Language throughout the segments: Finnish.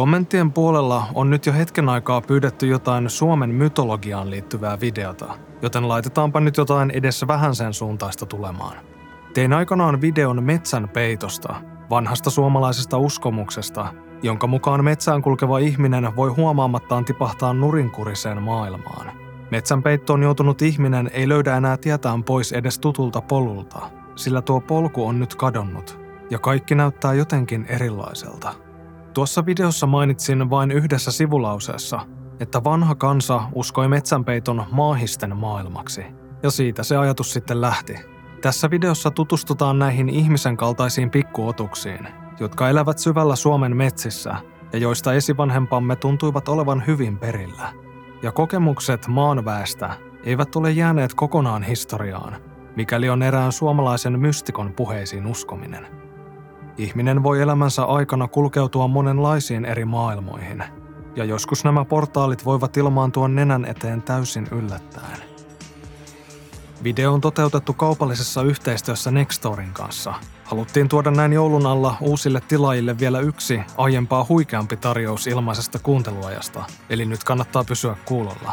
Kommenttien puolella on nyt jo hetken aikaa pyydetty jotain Suomen mytologiaan liittyvää videota, joten laitetaanpa nyt jotain edessä vähän sen suuntaista tulemaan. Tein aikanaan videon metsän peitosta, vanhasta suomalaisesta uskomuksesta, jonka mukaan metsään kulkeva ihminen voi huomaamattaan tipahtaa nurinkuriseen maailmaan. Metsänpeittoon joutunut ihminen ei löydä enää tietään pois edes tutulta polulta, sillä tuo polku on nyt kadonnut, ja kaikki näyttää jotenkin erilaiselta. Tuossa videossa mainitsin vain yhdessä sivulauseessa, että vanha kansa uskoi metsänpeiton maahisten maailmaksi, ja siitä se ajatus sitten lähti. Tässä videossa tutustutaan näihin ihmisen kaltaisiin pikkuotuksiin, jotka elävät syvällä Suomen metsissä ja joista esivanhempamme tuntuivat olevan hyvin perillä. Ja kokemukset maanväestä eivät ole jääneet kokonaan historiaan, mikäli on erään suomalaisen mystikon puheisiin uskominen. Ihminen voi elämänsä aikana kulkeutua monenlaisiin eri maailmoihin, ja joskus nämä portaalit voivat ilmaantua nenän eteen täysin yllättäen. Video on toteutettu kaupallisessa yhteistyössä Nextorin kanssa. Haluttiin tuoda näin joulun alla uusille tilaajille vielä yksi aiempaa huikeampi tarjous ilmaisesta kuunteluajasta, eli nyt kannattaa pysyä kuulolla.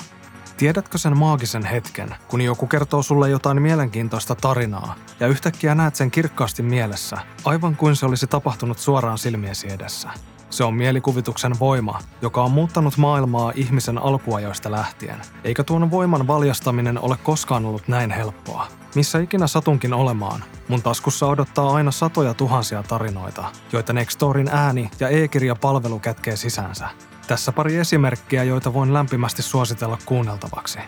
Tiedätkö sen maagisen hetken, kun joku kertoo sulle jotain mielenkiintoista tarinaa ja yhtäkkiä näet sen kirkkaasti mielessä, aivan kuin se olisi tapahtunut suoraan silmiesi edessä? Se on mielikuvituksen voima, joka on muuttanut maailmaa ihmisen alkuajoista lähtien. Eikä tuon voiman valjastaminen ole koskaan ollut näin helppoa. Missä ikinä satunkin olemaan, mun taskussa odottaa aina satoja tuhansia tarinoita, joita Nextorin ääni ja e-kirjapalvelu kätkee sisäänsä. Tässä pari esimerkkiä, joita voin lämpimästi suositella kuunneltavaksi.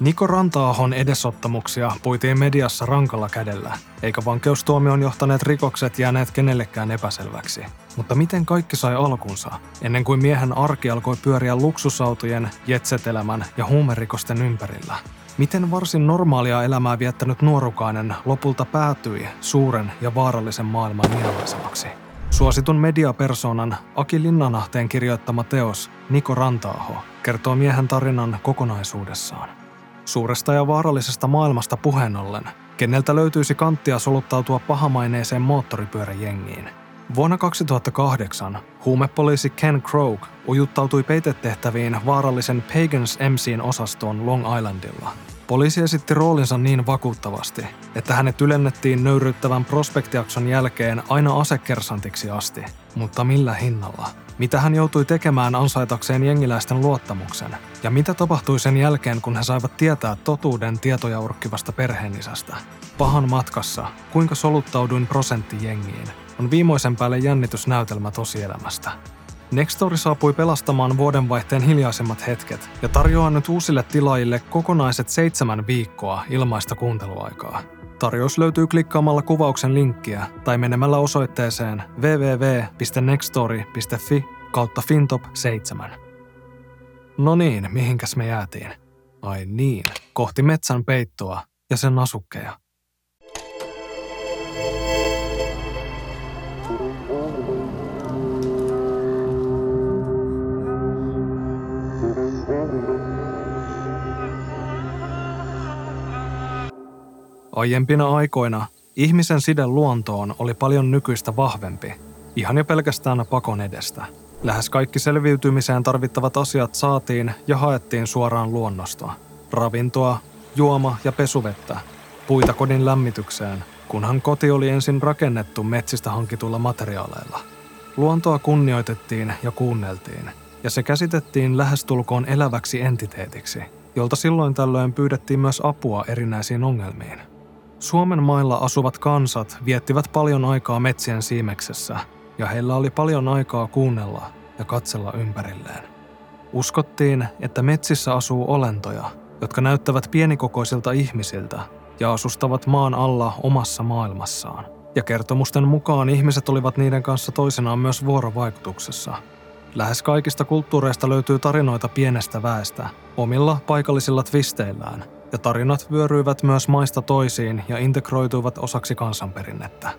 Niko Rantaahon edesottamuksia puitiin mediassa rankalla kädellä, eikä vankeustuomioon johtaneet rikokset jääneet kenellekään epäselväksi. Mutta miten kaikki sai alkunsa, ennen kuin miehen arki alkoi pyöriä luksusautojen, jetsetelämän ja huumerikosten ympärillä? Miten varsin normaalia elämää viettänyt nuorukainen lopulta päätyi suuren ja vaarallisen maailman mielaisemmaksi? Suositun mediapersonan Aki Linnanahteen kirjoittama teos Niko Rantaaho kertoo miehen tarinan kokonaisuudessaan. Suuresta ja vaarallisesta maailmasta puheen ollen, keneltä löytyisi kanttia soluttautua pahamaineeseen moottoripyöräjengiin. Vuonna 2008 huumepoliisi Ken Croak ujuttautui peitetehtäviin vaarallisen Pagans MCin osastoon Long Islandilla. Poliisi esitti roolinsa niin vakuuttavasti, että hänet ylennettiin nöyryttävän prospektiakson jälkeen aina asekersantiksi asti. Mutta millä hinnalla? Mitä hän joutui tekemään ansaitakseen jengiläisten luottamuksen? Ja mitä tapahtui sen jälkeen, kun he saivat tietää totuuden tietoja urkkivasta perheenisästä? Pahan matkassa, kuinka soluttauduin prosenttijengiin, on viimeisen päälle jännitysnäytelmä tosielämästä. Nextory saapui pelastamaan vuodenvaihteen hiljaisemmat hetket ja tarjoaa nyt uusille tilaajille kokonaiset seitsemän viikkoa ilmaista kuunteluaikaa. Tarjous löytyy klikkaamalla kuvauksen linkkiä tai menemällä osoitteeseen www.nextory.fi kautta fintop 7. No niin, mihinkäs me jäätiin? Ai niin, kohti metsän peittoa ja sen asukkeja. Aiempina aikoina ihmisen side luontoon oli paljon nykyistä vahvempi, ihan jo pelkästään pakon edestä. Lähes kaikki selviytymiseen tarvittavat asiat saatiin ja haettiin suoraan luonnosta. Ravintoa, juoma- ja pesuvettä, puita kodin lämmitykseen, kunhan koti oli ensin rakennettu metsistä hankituilla materiaaleilla. Luontoa kunnioitettiin ja kuunneltiin, ja se käsitettiin lähestulkoon eläväksi entiteetiksi, jolta silloin tällöin pyydettiin myös apua erinäisiin ongelmiin. Suomen mailla asuvat kansat viettivät paljon aikaa metsien siimeksessä, ja heillä oli paljon aikaa kuunnella ja katsella ympärilleen. Uskottiin, että metsissä asuu olentoja, jotka näyttävät pienikokoisilta ihmisiltä ja asustavat maan alla omassa maailmassaan. Ja kertomusten mukaan ihmiset olivat niiden kanssa toisenaan myös vuorovaikutuksessa. Lähes kaikista kulttuureista löytyy tarinoita pienestä väestä, omilla paikallisilla twisteillään, ja tarinat vyöryivät myös maista toisiin ja integroituivat osaksi kansanperinnettä.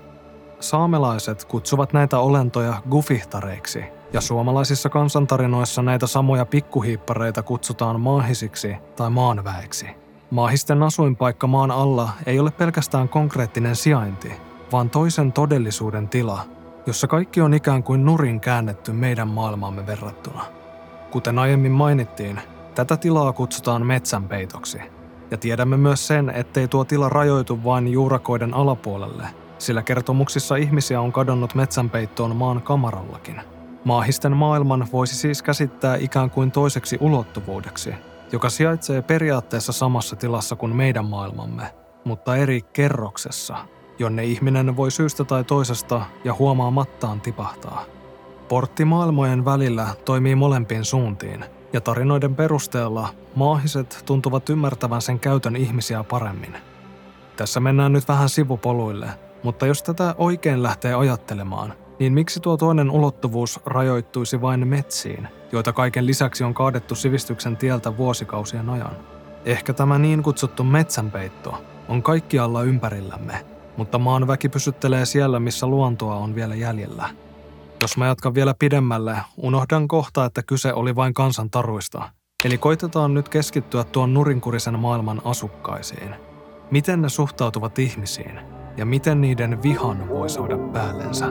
Saamelaiset kutsuvat näitä olentoja gufihtareiksi, ja suomalaisissa kansantarinoissa näitä samoja pikkuhiippareita kutsutaan maahisiksi tai maanväeksi. Maahisten asuinpaikka maan alla ei ole pelkästään konkreettinen sijainti, vaan toisen todellisuuden tila, jossa kaikki on ikään kuin nurin käännetty meidän maailmaamme verrattuna. Kuten aiemmin mainittiin, tätä tilaa kutsutaan metsänpeitoksi. Ja tiedämme myös sen, ettei tuo tila rajoitu vain juurakoiden alapuolelle, sillä kertomuksissa ihmisiä on kadonnut metsänpeittoon maan kamarallakin. Maahisten maailman voisi siis käsittää ikään kuin toiseksi ulottuvuudeksi, joka sijaitsee periaatteessa samassa tilassa kuin meidän maailmamme, mutta eri kerroksessa, jonne ihminen voi syystä tai toisesta ja huomaamattaan tipahtaa. Portti maailmojen välillä toimii molempiin suuntiin, ja tarinoiden perusteella maahiset tuntuvat ymmärtävän sen käytön ihmisiä paremmin. Tässä mennään nyt vähän sivupoluille, mutta jos tätä oikein lähtee ajattelemaan, niin miksi tuo toinen ulottuvuus rajoittuisi vain metsiin, joita kaiken lisäksi on kaadettu sivistyksen tieltä vuosikausien ajan? Ehkä tämä niin kutsuttu metsänpeitto on kaikkialla ympärillämme, mutta maan väki pysyttelee siellä, missä luontoa on vielä jäljellä. Jos mä jatkan vielä pidemmälle, unohdan kohta, että kyse oli vain kansantaruista. Eli koitetaan nyt keskittyä tuon nurinkurisen maailman asukkaisiin. Miten ne suhtautuvat ihmisiin ja miten niiden vihan voi saada päällensä.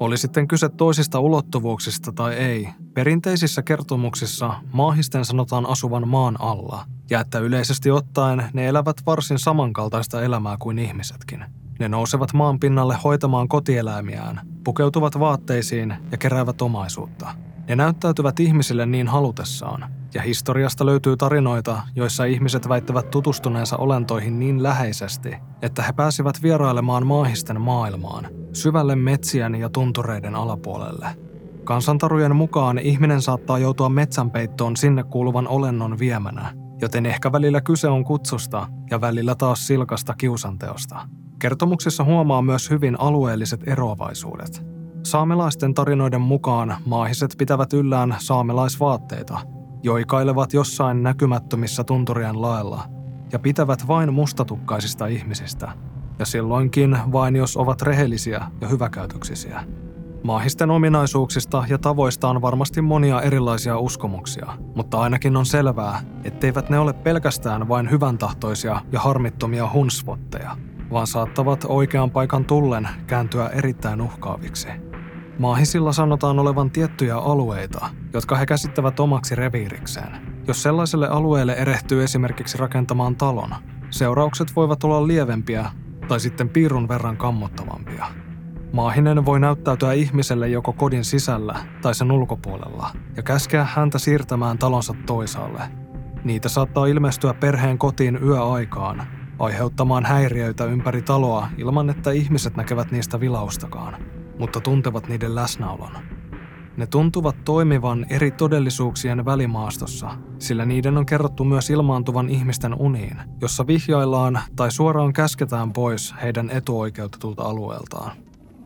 Oli sitten kyse toisista ulottuvuuksista tai ei, perinteisissä kertomuksissa maahisten sanotaan asuvan maan alla, ja että yleisesti ottaen ne elävät varsin samankaltaista elämää kuin ihmisetkin. Ne nousevat maan pinnalle hoitamaan kotieläimiään, pukeutuvat vaatteisiin ja keräävät omaisuutta. Ne näyttäytyvät ihmisille niin halutessaan, ja historiasta löytyy tarinoita, joissa ihmiset väittävät tutustuneensa olentoihin niin läheisesti, että he pääsivät vierailemaan maahisten maailmaan, syvälle metsien ja tuntureiden alapuolelle. Kansantarujen mukaan ihminen saattaa joutua metsänpeittoon sinne kuuluvan olennon viemänä, joten ehkä välillä kyse on kutsusta ja välillä taas silkasta kiusanteosta. Kertomuksissa huomaa myös hyvin alueelliset eroavaisuudet. Saamelaisten tarinoiden mukaan maahiset pitävät yllään saamelaisvaatteita – joikailevat jossain näkymättömissä tunturien laella ja pitävät vain mustatukkaisista ihmisistä, ja silloinkin vain jos ovat rehellisiä ja hyväkäytöksisiä. Maahisten ominaisuuksista ja tavoista on varmasti monia erilaisia uskomuksia, mutta ainakin on selvää, etteivät ne ole pelkästään vain hyväntahtoisia ja harmittomia hunsvotteja, vaan saattavat oikean paikan tullen kääntyä erittäin uhkaaviksi. Maahisilla sanotaan olevan tiettyjä alueita, jotka he käsittävät omaksi reviirikseen. Jos sellaiselle alueelle erehtyy esimerkiksi rakentamaan talon, seuraukset voivat olla lievempiä tai sitten piirun verran kammottavampia. Maahinen voi näyttäytyä ihmiselle joko kodin sisällä tai sen ulkopuolella ja käskeä häntä siirtämään talonsa toisaalle. Niitä saattaa ilmestyä perheen kotiin yöaikaan, aiheuttamaan häiriöitä ympäri taloa ilman että ihmiset näkevät niistä vilaustakaan mutta tuntevat niiden läsnäolon. Ne tuntuvat toimivan eri todellisuuksien välimaastossa, sillä niiden on kerrottu myös ilmaantuvan ihmisten uniin, jossa vihjaillaan tai suoraan käsketään pois heidän etuoikeutetulta alueeltaan.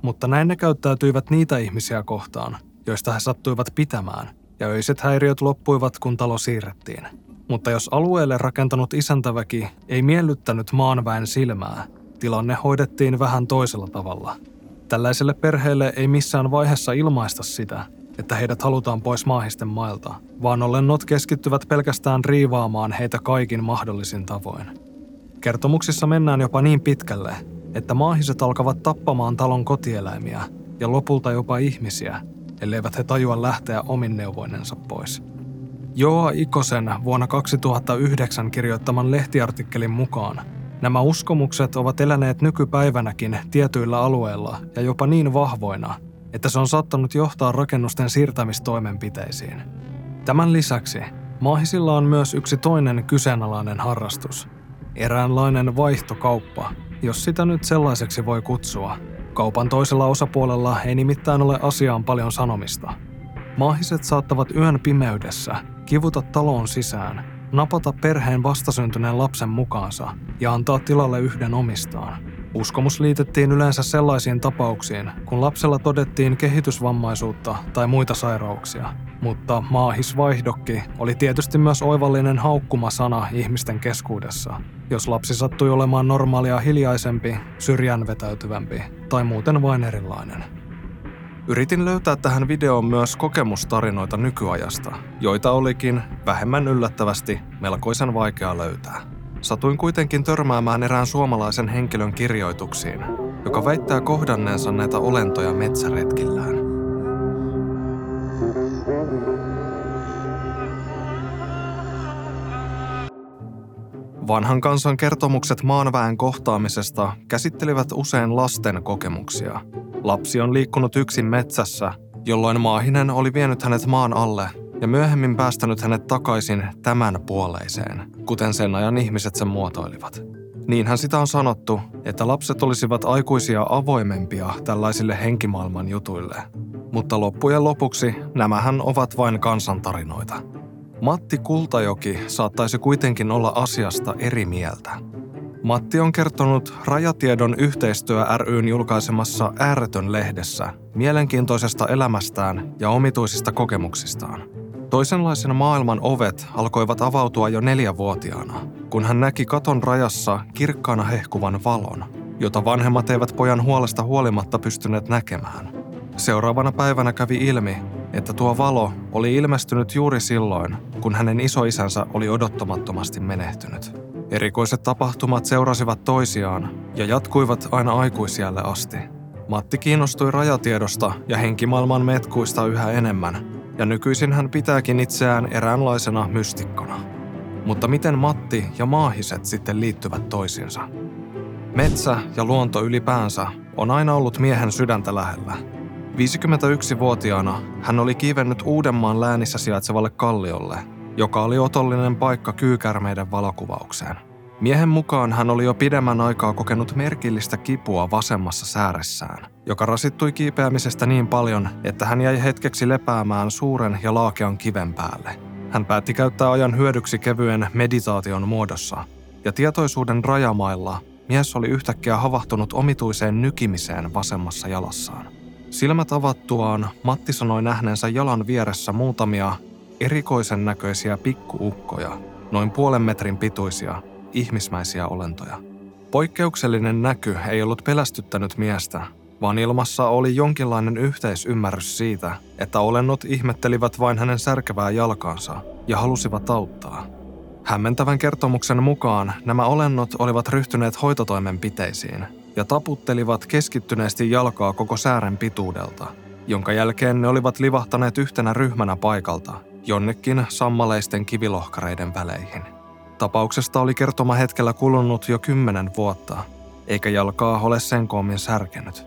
Mutta näin ne käyttäytyivät niitä ihmisiä kohtaan, joista he sattuivat pitämään, ja öiset häiriöt loppuivat, kun talo siirrettiin. Mutta jos alueelle rakentanut isäntäväki ei miellyttänyt maanväen silmää, tilanne hoidettiin vähän toisella tavalla – Tällaiselle perheelle ei missään vaiheessa ilmaista sitä, että heidät halutaan pois maahisten mailta, vaan olennot keskittyvät pelkästään riivaamaan heitä kaikin mahdollisin tavoin. Kertomuksissa mennään jopa niin pitkälle, että maahiset alkavat tappamaan talon kotieläimiä ja lopulta jopa ihmisiä, elleivät he tajua lähteä omin neuvoinensa pois. Joa Ikosen vuonna 2009 kirjoittaman lehtiartikkelin mukaan Nämä uskomukset ovat eläneet nykypäivänäkin tietyillä alueilla ja jopa niin vahvoina, että se on saattanut johtaa rakennusten siirtämistoimenpiteisiin. Tämän lisäksi maahisilla on myös yksi toinen kyseenalainen harrastus, eräänlainen vaihtokauppa, jos sitä nyt sellaiseksi voi kutsua. Kaupan toisella osapuolella ei nimittäin ole asiaan paljon sanomista. Maahiset saattavat yön pimeydessä kivuta taloon sisään napata perheen vastasyntyneen lapsen mukaansa ja antaa tilalle yhden omistaan. Uskomus liitettiin yleensä sellaisiin tapauksiin, kun lapsella todettiin kehitysvammaisuutta tai muita sairauksia. Mutta maahisvaihdokki oli tietysti myös oivallinen haukkumasana ihmisten keskuudessa, jos lapsi sattui olemaan normaalia hiljaisempi, syrjään vetäytyvämpi tai muuten vain erilainen. Yritin löytää tähän videoon myös kokemustarinoita nykyajasta, joita olikin, vähemmän yllättävästi, melkoisen vaikea löytää. Satuin kuitenkin törmäämään erään suomalaisen henkilön kirjoituksiin, joka väittää kohdanneensa näitä olentoja metsäretkillään. Vanhan kansan kertomukset maanväen kohtaamisesta käsittelivät usein lasten kokemuksia. Lapsi on liikkunut yksin metsässä, jolloin maahinen oli vienyt hänet maan alle ja myöhemmin päästänyt hänet takaisin tämän puoleiseen, kuten sen ajan ihmiset sen muotoilivat. Niinhän sitä on sanottu, että lapset olisivat aikuisia avoimempia tällaisille henkimaailman jutuille. Mutta loppujen lopuksi nämähän ovat vain kansantarinoita. Matti Kultajoki saattaisi kuitenkin olla asiasta eri mieltä. Matti on kertonut Rajatiedon yhteistyö ryn julkaisemassa Ääretön lehdessä mielenkiintoisesta elämästään ja omituisista kokemuksistaan. Toisenlaisen maailman ovet alkoivat avautua jo neljävuotiaana, kun hän näki katon rajassa kirkkaana hehkuvan valon, jota vanhemmat eivät pojan huolesta huolimatta pystyneet näkemään. Seuraavana päivänä kävi ilmi, että tuo valo oli ilmestynyt juuri silloin, kun hänen isoisänsä oli odottamattomasti menehtynyt. Erikoiset tapahtumat seurasivat toisiaan ja jatkuivat aina aikuisiälle asti. Matti kiinnostui rajatiedosta ja henkimaailman metkuista yhä enemmän, ja nykyisin hän pitääkin itseään eräänlaisena mystikkona. Mutta miten Matti ja maahiset sitten liittyvät toisiinsa? Metsä ja luonto ylipäänsä on aina ollut miehen sydäntä lähellä – 51-vuotiaana hän oli kiivennyt Uudenmaan läänissä sijaitsevalle kalliolle, joka oli otollinen paikka kyykärmeiden valokuvaukseen. Miehen mukaan hän oli jo pidemmän aikaa kokenut merkillistä kipua vasemmassa sääressään, joka rasittui kiipeämisestä niin paljon, että hän jäi hetkeksi lepäämään suuren ja laakean kiven päälle. Hän päätti käyttää ajan hyödyksi kevyen meditaation muodossa, ja tietoisuuden rajamailla mies oli yhtäkkiä havahtunut omituiseen nykimiseen vasemmassa jalassaan. Silmät avattuaan Matti sanoi nähneensä jalan vieressä muutamia erikoisen näköisiä pikkuukkoja, noin puolen metrin pituisia, ihmismäisiä olentoja. Poikkeuksellinen näky ei ollut pelästyttänyt miestä, vaan ilmassa oli jonkinlainen yhteisymmärrys siitä, että olennot ihmettelivät vain hänen särkevää jalkaansa ja halusivat auttaa. Hämmentävän kertomuksen mukaan nämä olennot olivat ryhtyneet hoitotoimenpiteisiin ja taputtelivat keskittyneesti jalkaa koko säären pituudelta, jonka jälkeen ne olivat livahtaneet yhtenä ryhmänä paikalta, jonnekin sammaleisten kivilohkareiden väleihin. Tapauksesta oli kertoma hetkellä kulunut jo kymmenen vuotta, eikä jalkaa ole sen koommin särkenyt.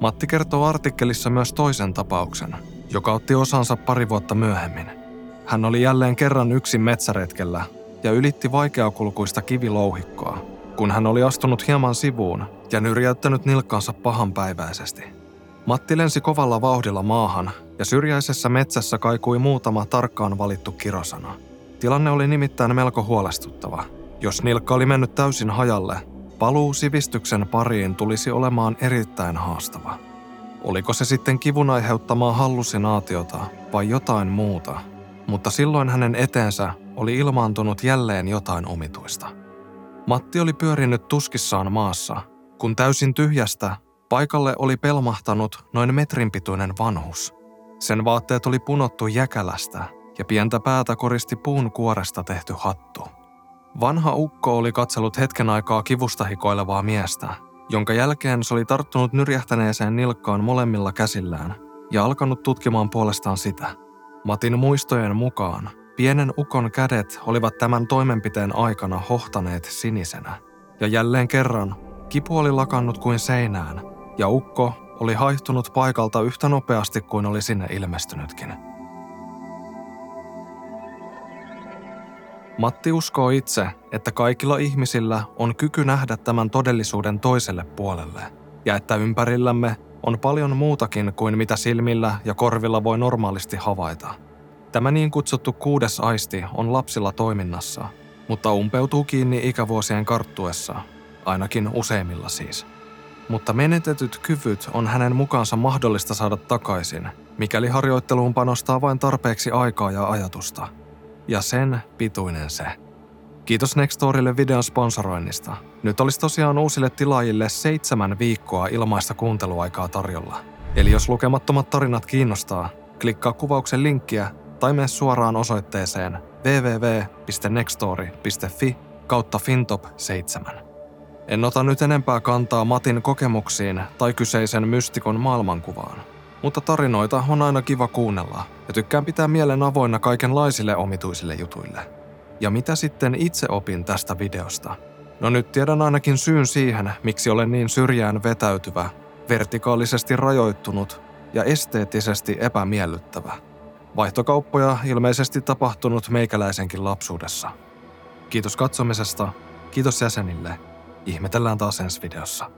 Matti kertoo artikkelissa myös toisen tapauksen, joka otti osansa pari vuotta myöhemmin. Hän oli jälleen kerran yksin metsäretkellä ja ylitti vaikeakulkuista kivilouhikkoa, kun hän oli astunut hieman sivuun ja nyrjäyttänyt nilkkaansa pahanpäiväisesti. Matti lensi kovalla vauhdilla maahan ja syrjäisessä metsässä kaikui muutama tarkkaan valittu kirosana. Tilanne oli nimittäin melko huolestuttava. Jos nilkka oli mennyt täysin hajalle, paluu sivistyksen pariin tulisi olemaan erittäin haastava. Oliko se sitten kivun aiheuttamaa hallusinaatiota vai jotain muuta, mutta silloin hänen eteensä oli ilmaantunut jälleen jotain omituista. Matti oli pyörinyt tuskissaan maassa, kun täysin tyhjästä paikalle oli pelmahtanut noin metrin pituinen vanhus. Sen vaatteet oli punottu jäkälästä ja pientä päätä koristi puun kuoresta tehty hattu. Vanha ukko oli katsellut hetken aikaa kivusta hikoilevaa miestä, jonka jälkeen se oli tarttunut nyrjähtäneeseen nilkkaan molemmilla käsillään ja alkanut tutkimaan puolestaan sitä. Matin muistojen mukaan Pienen ukon kädet olivat tämän toimenpiteen aikana hohtaneet sinisenä. Ja jälleen kerran kipu oli lakannut kuin seinään, ja ukko oli haihtunut paikalta yhtä nopeasti kuin oli sinne ilmestynytkin. Matti uskoo itse, että kaikilla ihmisillä on kyky nähdä tämän todellisuuden toiselle puolelle, ja että ympärillämme on paljon muutakin kuin mitä silmillä ja korvilla voi normaalisti havaita – Tämä niin kutsuttu kuudes aisti on lapsilla toiminnassa, mutta umpeutuu kiinni ikävuosien karttuessa, ainakin useimmilla siis. Mutta menetetyt kyvyt on hänen mukaansa mahdollista saada takaisin, mikäli harjoitteluun panostaa vain tarpeeksi aikaa ja ajatusta. Ja sen pituinen se. Kiitos Nextorille videon sponsoroinnista. Nyt olisi tosiaan uusille tilaajille seitsemän viikkoa ilmaista kuunteluaikaa tarjolla – Eli jos lukemattomat tarinat kiinnostaa, klikkaa kuvauksen linkkiä tai mene suoraan osoitteeseen www.nextory.fi kautta fintop 7. En ota nyt enempää kantaa Matin kokemuksiin tai kyseisen mystikon maailmankuvaan, mutta tarinoita on aina kiva kuunnella ja tykkään pitää mielen avoinna kaikenlaisille omituisille jutuille. Ja mitä sitten itse opin tästä videosta? No nyt tiedän ainakin syyn siihen, miksi olen niin syrjään vetäytyvä, vertikaalisesti rajoittunut ja esteettisesti epämiellyttävä. Vaihtokauppoja ilmeisesti tapahtunut meikäläisenkin lapsuudessa. Kiitos katsomisesta, kiitos jäsenille. Ihmetellään taas ensi videossa.